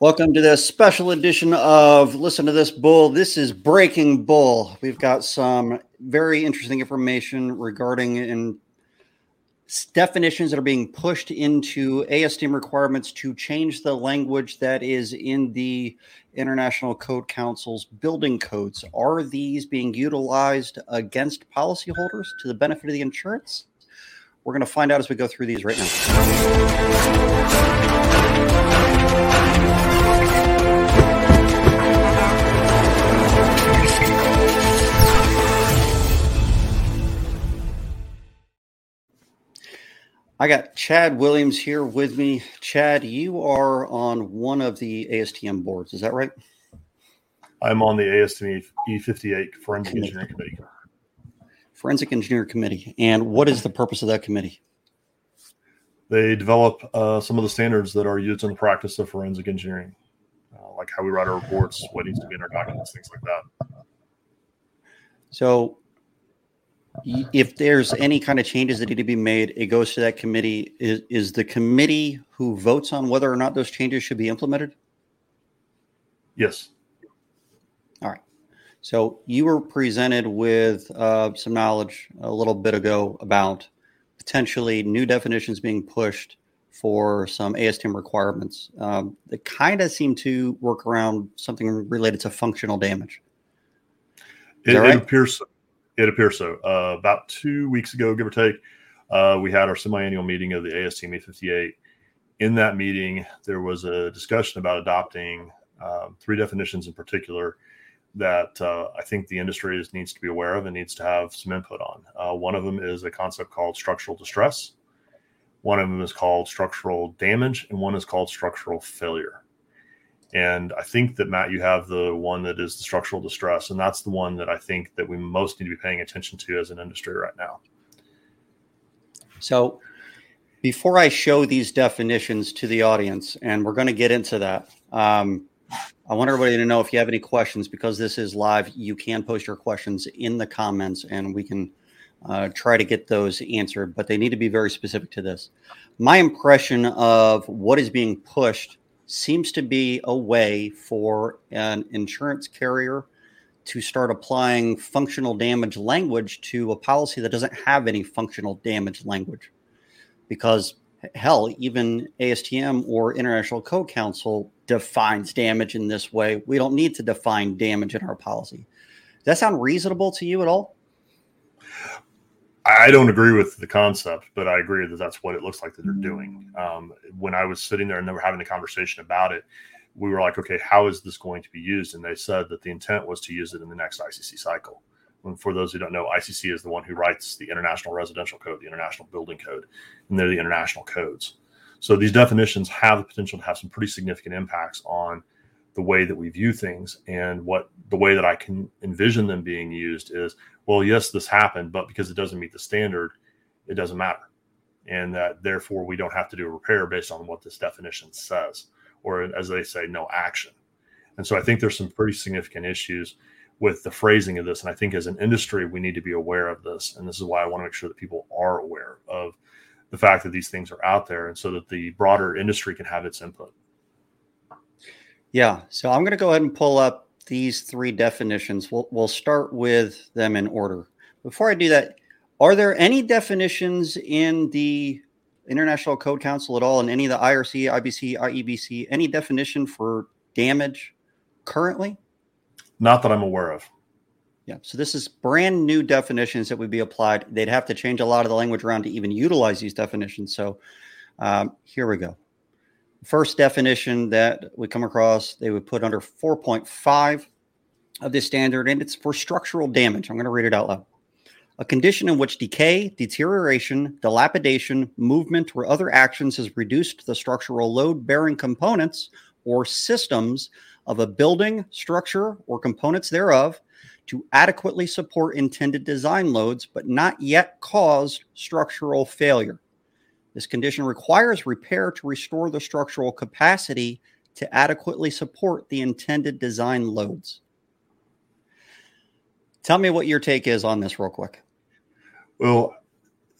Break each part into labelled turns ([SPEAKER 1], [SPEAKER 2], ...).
[SPEAKER 1] Welcome to this special edition of Listen to This Bull. This is Breaking Bull. We've got some very interesting information regarding in definitions that are being pushed into ASTM requirements to change the language that is in the International Code Council's building codes. Are these being utilized against policyholders to the benefit of the insurance? We're going to find out as we go through these right now. I got Chad Williams here with me. Chad, you are on one of the ASTM boards. Is that right?
[SPEAKER 2] I'm on the ASTM E58 Forensic Engineering Committee.
[SPEAKER 1] Forensic Engineer Committee. And what is the purpose of that committee?
[SPEAKER 2] They develop uh, some of the standards that are used in the practice of forensic engineering, uh, like how we write our reports, what needs to be in our documents, things like that.
[SPEAKER 1] So, if there's any kind of changes that need to be made, it goes to that committee. Is, is the committee who votes on whether or not those changes should be implemented?
[SPEAKER 2] Yes.
[SPEAKER 1] All right. So you were presented with uh, some knowledge a little bit ago about potentially new definitions being pushed for some ASTM requirements um, that kind of seem to work around something related to functional damage.
[SPEAKER 2] It, right? it appears so. It appears so. Uh, about two weeks ago, give or take, uh, we had our semi-annual meeting of the ASTM 58. In that meeting, there was a discussion about adopting um, three definitions in particular that uh, I think the industry is, needs to be aware of and needs to have some input on. Uh, one of them is a concept called structural distress. One of them is called structural damage, and one is called structural failure. And I think that Matt, you have the one that is the structural distress, and that's the one that I think that we most need to be paying attention to as an industry right now.
[SPEAKER 1] So, before I show these definitions to the audience, and we're going to get into that, um, I want everybody to know if you have any questions because this is live. You can post your questions in the comments, and we can uh, try to get those answered. But they need to be very specific to this. My impression of what is being pushed seems to be a way for an insurance carrier to start applying functional damage language to a policy that doesn't have any functional damage language. Because hell, even ASTM or International Code Council defines damage in this way. We don't need to define damage in our policy. Does that sound reasonable to you at all?
[SPEAKER 2] I don't agree with the concept, but I agree that that's what it looks like that they're doing. Um, when I was sitting there and they were having the conversation about it, we were like, okay, how is this going to be used? And they said that the intent was to use it in the next ICC cycle. And for those who don't know, ICC is the one who writes the International Residential Code, the International Building Code, and they're the international codes. So these definitions have the potential to have some pretty significant impacts on the way that we view things and what the way that I can envision them being used is well, yes, this happened, but because it doesn't meet the standard, it doesn't matter. And that therefore we don't have to do a repair based on what this definition says, or as they say, no action. And so I think there's some pretty significant issues with the phrasing of this. And I think as an industry, we need to be aware of this. And this is why I want to make sure that people are aware of the fact that these things are out there and so that the broader industry can have its input.
[SPEAKER 1] Yeah. So I'm going to go ahead and pull up these three definitions. We'll, we'll start with them in order. Before I do that, are there any definitions in the International Code Council at all, in any of the IRC, IBC, IEBC, any definition for damage currently?
[SPEAKER 2] Not that I'm aware of.
[SPEAKER 1] Yeah. So this is brand new definitions that would be applied. They'd have to change a lot of the language around to even utilize these definitions. So um, here we go first definition that we come across, they would put under 4.5 of this standard, and it's for structural damage. I'm going to read it out loud. A condition in which decay, deterioration, dilapidation, movement, or other actions has reduced the structural load bearing components or systems of a building, structure, or components thereof to adequately support intended design loads, but not yet caused structural failure. This condition requires repair to restore the structural capacity to adequately support the intended design loads. Tell me what your take is on this, real quick.
[SPEAKER 2] Well,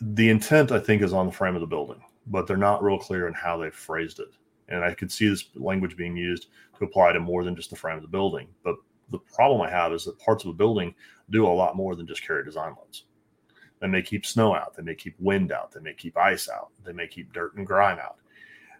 [SPEAKER 2] the intent, I think, is on the frame of the building, but they're not real clear in how they phrased it. And I could see this language being used to apply to more than just the frame of the building. But the problem I have is that parts of a building do a lot more than just carry design loads. They may keep snow out, they may keep wind out, they may keep ice out, they may keep dirt and grime out.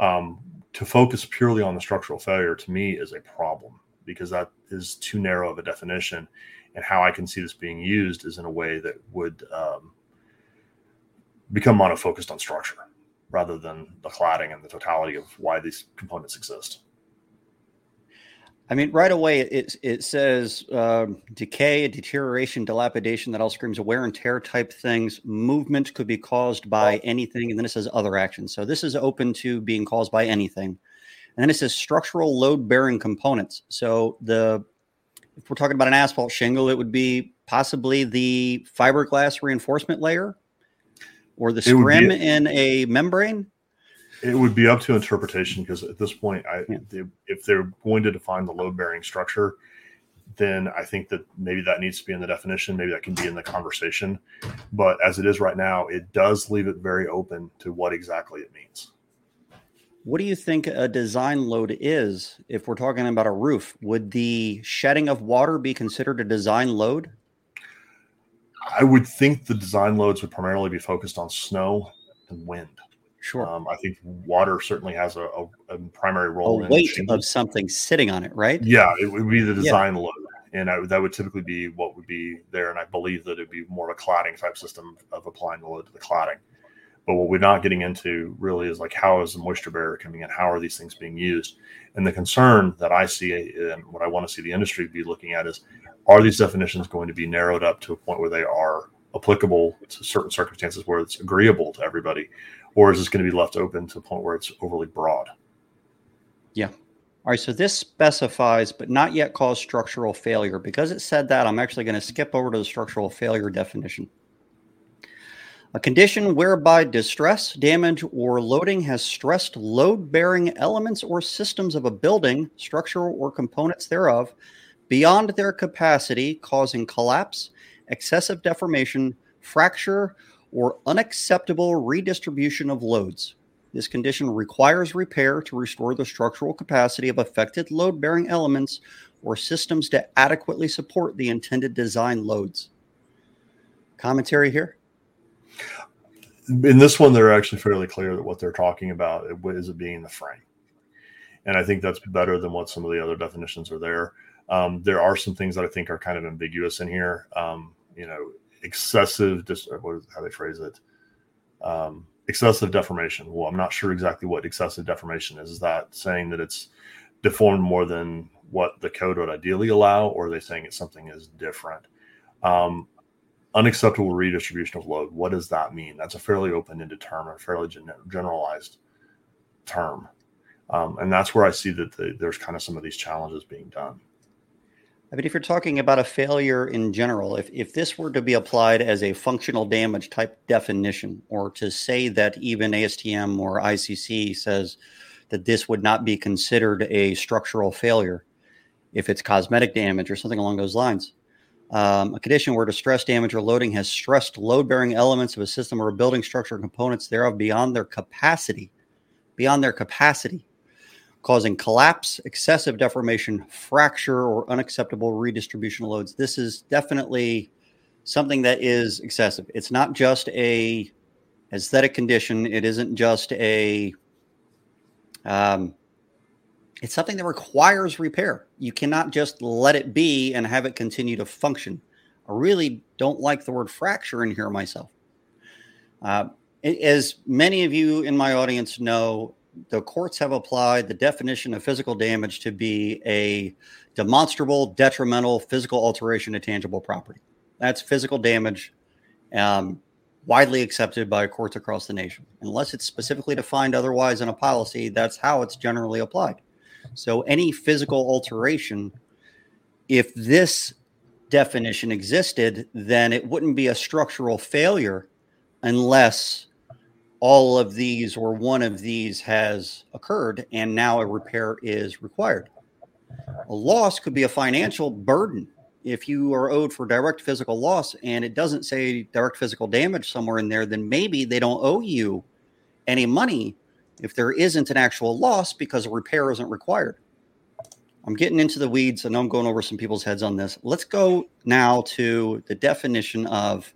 [SPEAKER 2] Um, to focus purely on the structural failure to me is a problem because that is too narrow of a definition. And how I can see this being used is in a way that would um, become monofocused on structure rather than the cladding and the totality of why these components exist.
[SPEAKER 1] I mean, right away it it says um, decay, deterioration, dilapidation. That all screams wear and tear type things. Movement could be caused by anything, and then it says other actions. So this is open to being caused by anything. And then it says structural load bearing components. So the if we're talking about an asphalt shingle, it would be possibly the fiberglass reinforcement layer or the scrim in a membrane?
[SPEAKER 2] It would be up to interpretation because at this point, I, yeah. they, if they're going to define the load bearing structure, then I think that maybe that needs to be in the definition. Maybe that can be in the conversation. But as it is right now, it does leave it very open to what exactly it means.
[SPEAKER 1] What do you think a design load is if we're talking about a roof? Would the shedding of water be considered a design load?
[SPEAKER 2] I would think the design loads would primarily be focused on snow and wind.
[SPEAKER 1] Sure.
[SPEAKER 2] Um, I think water certainly has a, a, a primary role.
[SPEAKER 1] A weight of something sitting on it, right?
[SPEAKER 2] Yeah, it would be the design yeah. load, and I, that would typically be what would be there. And I believe that it'd be more of a cladding type system of applying the load to the cladding. But what we're not getting into really is like how is the moisture barrier coming in? How are these things being used? And the concern that I see and what I want to see the industry be looking at is are these definitions going to be narrowed up to a point where they are applicable to certain circumstances where it's agreeable to everybody? Or is this going to be left open to the point where it's overly broad?
[SPEAKER 1] Yeah. All right, so this specifies, but not yet cause structural failure. Because it said that, I'm actually going to skip over to the structural failure definition. A condition whereby distress, damage, or loading has stressed load bearing elements or systems of a building, structure, or components thereof beyond their capacity, causing collapse, excessive deformation, fracture, or unacceptable redistribution of loads. This condition requires repair to restore the structural capacity of affected load bearing elements or systems to adequately support the intended design loads. Commentary here?
[SPEAKER 2] in this one, they're actually fairly clear that what they're talking about is it being the frame, and I think that's better than what some of the other definitions are there. Um, there are some things that I think are kind of ambiguous in here. Um, you know, excessive, dis- what is how they phrase it? Um, excessive deformation. Well, I'm not sure exactly what excessive deformation is. Is that saying that it's deformed more than what the code would ideally allow, or are they saying it's something is different? Um, unacceptable redistribution of load. What does that mean? That's a fairly open-ended term, a fairly gen- generalized term, um, and that's where I see that the, there's kind of some of these challenges being done.
[SPEAKER 1] I mean, if you're talking about a failure in general, if, if this were to be applied as a functional damage type definition, or to say that even ASTM or ICC says that this would not be considered a structural failure if it's cosmetic damage or something along those lines, um, a condition where distress damage or loading has stressed load bearing elements of a system or a building structure components thereof beyond their capacity, beyond their capacity, causing collapse, excessive deformation, fracture, or unacceptable redistribution of loads. This is definitely something that is excessive. It's not just a aesthetic condition. It isn't just a um, it's something that requires repair. You cannot just let it be and have it continue to function. I really don't like the word fracture in here myself. Uh, as many of you in my audience know, the courts have applied the definition of physical damage to be a demonstrable, detrimental physical alteration to tangible property. That's physical damage, um, widely accepted by courts across the nation. Unless it's specifically defined otherwise in a policy, that's how it's generally applied. So any physical alteration, if this definition existed, then it wouldn't be a structural failure unless all of these or one of these has occurred and now a repair is required. A loss could be a financial burden if you are owed for direct physical loss and it doesn't say direct physical damage somewhere in there, then maybe they don't owe you any money if there isn't an actual loss because a repair isn't required. I'm getting into the weeds. Know I'm going over some people's heads on this. Let's go now to the definition of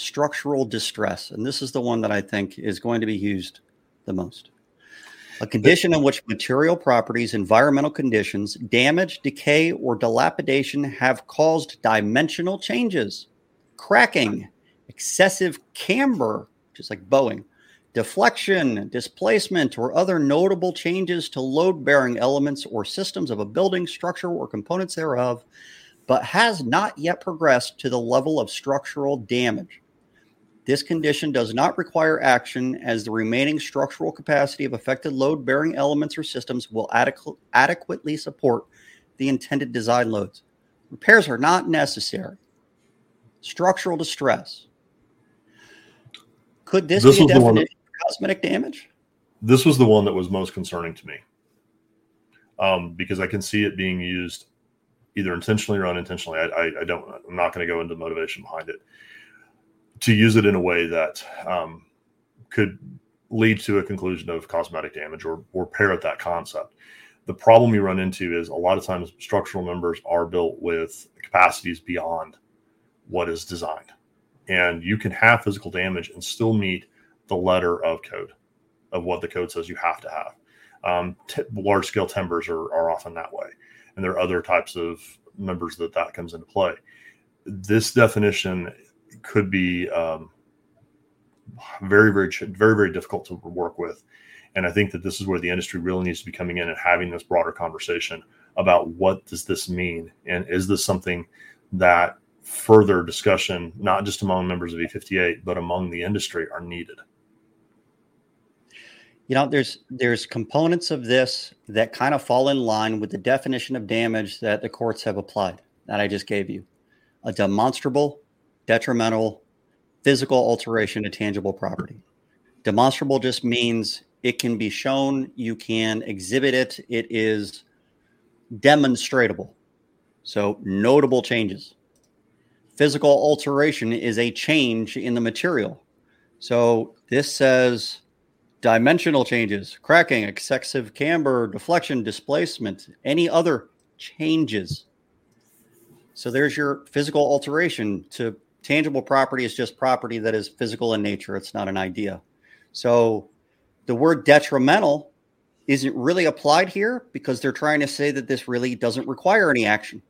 [SPEAKER 1] structural distress. And this is the one that I think is going to be used the most. A condition in which material properties, environmental conditions, damage, decay, or dilapidation have caused dimensional changes, cracking, excessive camber, just like bowing, deflection, displacement, or other notable changes to load bearing elements or systems of a building, structure, or components thereof, but has not yet progressed to the level of structural damage. This condition does not require action as the remaining structural capacity of affected load bearing elements or systems will adequ- adequately support the intended design loads. Repairs are not necessary. Structural distress. Could this, this be a definition of cosmetic damage?
[SPEAKER 2] This was the one that was most concerning to me um, because I can see it being used either intentionally or unintentionally. I, I, I don't. I'm not going to go into the motivation behind it. To use it in a way that um, could lead to a conclusion of cosmetic damage or or parrot that concept. The problem you run into is a lot of times structural members are built with capacities beyond what is designed, and you can have physical damage and still meet the letter of code of what the code says you have to have. Um, t- large scale timbers are, are often that way. And there are other types of members that that comes into play. This definition could be um, very, very, very, very difficult to work with. And I think that this is where the industry really needs to be coming in and having this broader conversation about what does this mean? And is this something that further discussion, not just among members of E58, but among the industry, are needed?
[SPEAKER 1] you know there's there's components of this that kind of fall in line with the definition of damage that the courts have applied that i just gave you a demonstrable detrimental physical alteration to tangible property demonstrable just means it can be shown you can exhibit it it is demonstrable. so notable changes physical alteration is a change in the material so this says dimensional changes, cracking, excessive camber, deflection, displacement, any other changes. So there's your physical alteration to tangible property is just property that is physical in nature. It's not an idea. So the word detrimental isn't really applied here because they're trying to say that this really doesn't require any action.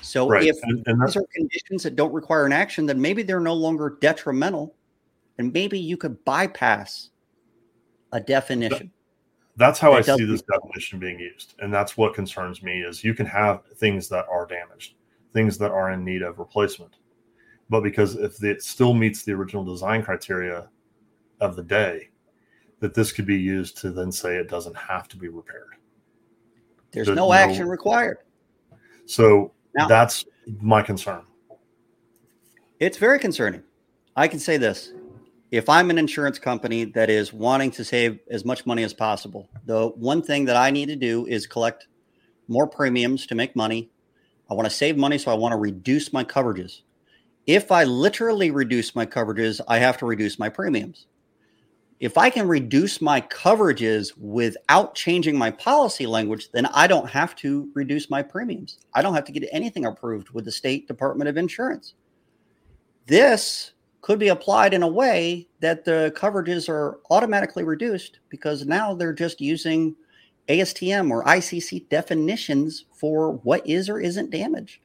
[SPEAKER 1] So right. if and, and those are conditions that don't require an action, then maybe they're no longer detrimental and maybe you could bypass a definition.
[SPEAKER 2] That's how that I see this definition being used. And that's what concerns me is you can have things that are damaged, things that are in need of replacement. But because if it still meets the original design criteria of the day, that this could be used to then say it doesn't have to be repaired.
[SPEAKER 1] There's, There's no, no, action required.
[SPEAKER 2] So now, that's my concern.
[SPEAKER 1] It's very concerning. I can say this if I'm an insurance company that is wanting to save as much money as possible, the one thing that I need to do is collect more premiums to make money. I want to save money, so I want to reduce my coverages. If I literally reduce my coverages, I have to reduce my premiums. If I can reduce my coverages without changing my policy language, then I don't have to reduce my premiums. I don't have to get anything approved with the state Department of Insurance. This could be applied in a way that the coverages are automatically reduced because now they're just using ASTM or ICC definitions for what is or isn't damage.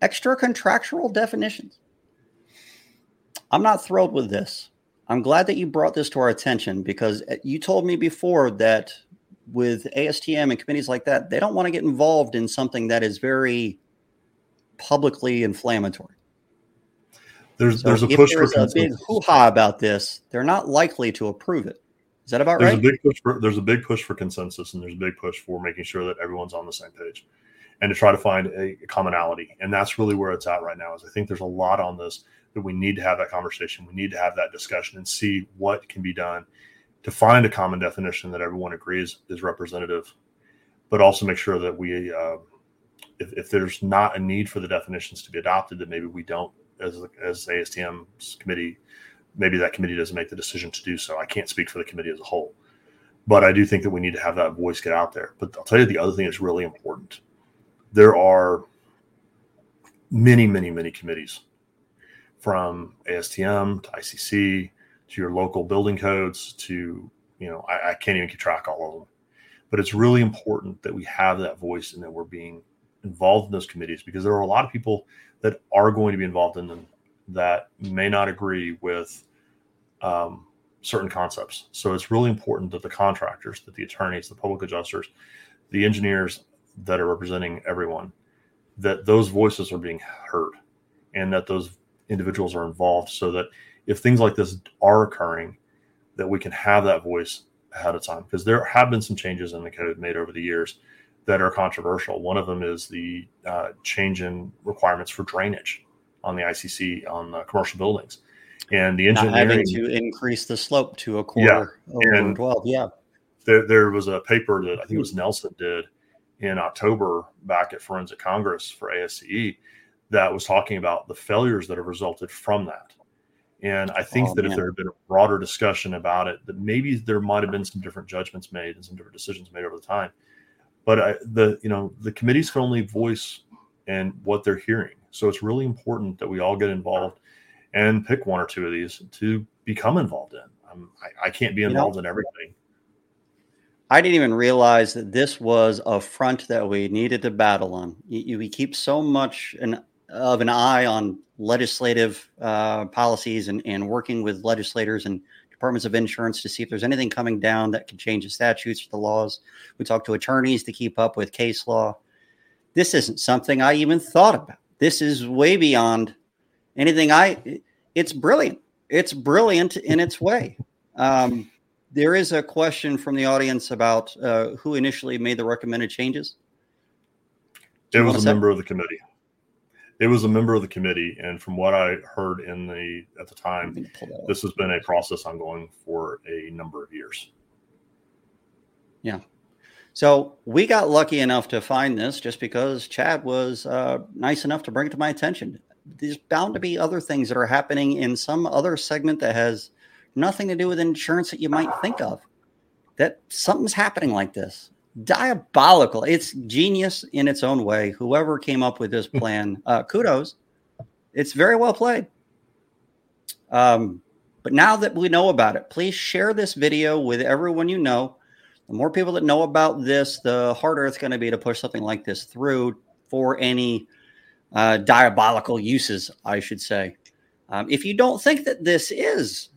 [SPEAKER 1] Extra contractual definitions. I'm not thrilled with this. I'm glad that you brought this to our attention because uh, you told me before that with ASTM and committees like that, they don't want to get involved in something that is very publicly inflammatory.
[SPEAKER 2] There's so there's a push
[SPEAKER 1] there's
[SPEAKER 2] for
[SPEAKER 1] a big hoo ha about this. They're not likely to approve it. Is that about
[SPEAKER 2] there's
[SPEAKER 1] right?
[SPEAKER 2] A big push for, there's a big push for consensus, and there's a big push for making sure that everyone's on the same page, and to try to find a commonality. And that's really where it's at right now. Is I think there's a lot on this that we need to have that conversation. We need to have that discussion and see what can be done to find a common definition that everyone agrees is representative, but also make sure that we, uh, if, if there's not a need for the definitions to be adopted, that maybe we don't as as ASTM's committee maybe that committee doesn't make the decision to do so. I can't speak for the committee as a whole, but I do think that we need to have that voice get out there. But I'll tell you the other thing that's really important. There are many, many, many committees from ASTM to ICC to your local building codes to, you know, I, I can't even keep track all of them. But it's really important that we have that voice and that we're being involved in those committees because there are a lot of people that are going to be involved in them that may not agree with um, certain concepts. So it's really important that the contractors, that the attorneys, the public adjusters, the engineers that are representing everyone, that those voices are being heard and that those individuals are involved so that if things like this are occurring, that we can have that voice ahead of time. Because there have been some changes in the code made over the years that are controversial. One of them is the uh, change in requirements for drainage on the ICC on uh, commercial buildings, and the engineering
[SPEAKER 1] Not having to increase the slope to a quarter yeah, over twelve. Yeah,
[SPEAKER 2] there, there was a paper that I think it was Nelson did in October back at Forensic Congress for ASCE that was talking about the failures that have resulted from that. And I think oh, that man. if there had been a broader discussion about it, that maybe there might have been some different judgments made and some different decisions made over the time. But I, the you know the committees can only voice and what they're hearing. So it's really important that we all get involved and pick one or two of these to become involved in. I, I, can't be involved you know, in everything.
[SPEAKER 1] I didn't even realize that this was a front that we needed to battle on. We keep so much an, of an eye on legislative uh, policies and, and working with legislators and departments of insurance to see if there's anything coming down that can change the statutes or the laws. We talk to attorneys to keep up with case law. This isn't something I even thought about. This is way beyond anything I. It's brilliant. It's brilliant in its way. Um, there is a question from the audience about uh, who initially made the recommended changes.
[SPEAKER 2] It was a say? member of the committee. It was a member of the committee, and from what I heard in the at the time, this has been a process ongoing for a number of years.
[SPEAKER 1] Yeah. So we got lucky enough to find this just because Chad was uh, nice enough to bring it to my attention. There's bound to be other things that are happening in some other segment that has nothing to do with insurance that you might think of. That something's happening like this. Diabolical. It's genius in its own way. Whoever came up with this plan, uh, kudos. It's very well played. Um, but now that we know about it, please share this video with everyone you know the more people that know about this, the harder it's going to be to push something like this through for any uh, diabolical uses, I should say. Um, if you don't think that this is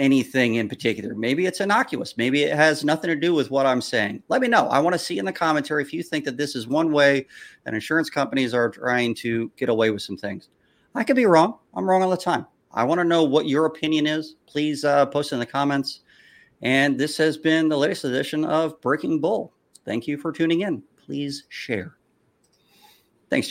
[SPEAKER 1] anything in particular, maybe it's innocuous, maybe it has nothing to do with what I'm saying, let me know. I want to see in the commentary if you think that this is one way that insurance companies are trying to get away with some things. I could be wrong. I'm wrong all the time. I want to know what your opinion is. Please uh, post in the comments. And this has been the latest edition of Breaking Bull. Thank you for tuning in. Please share. Thanks, Chad.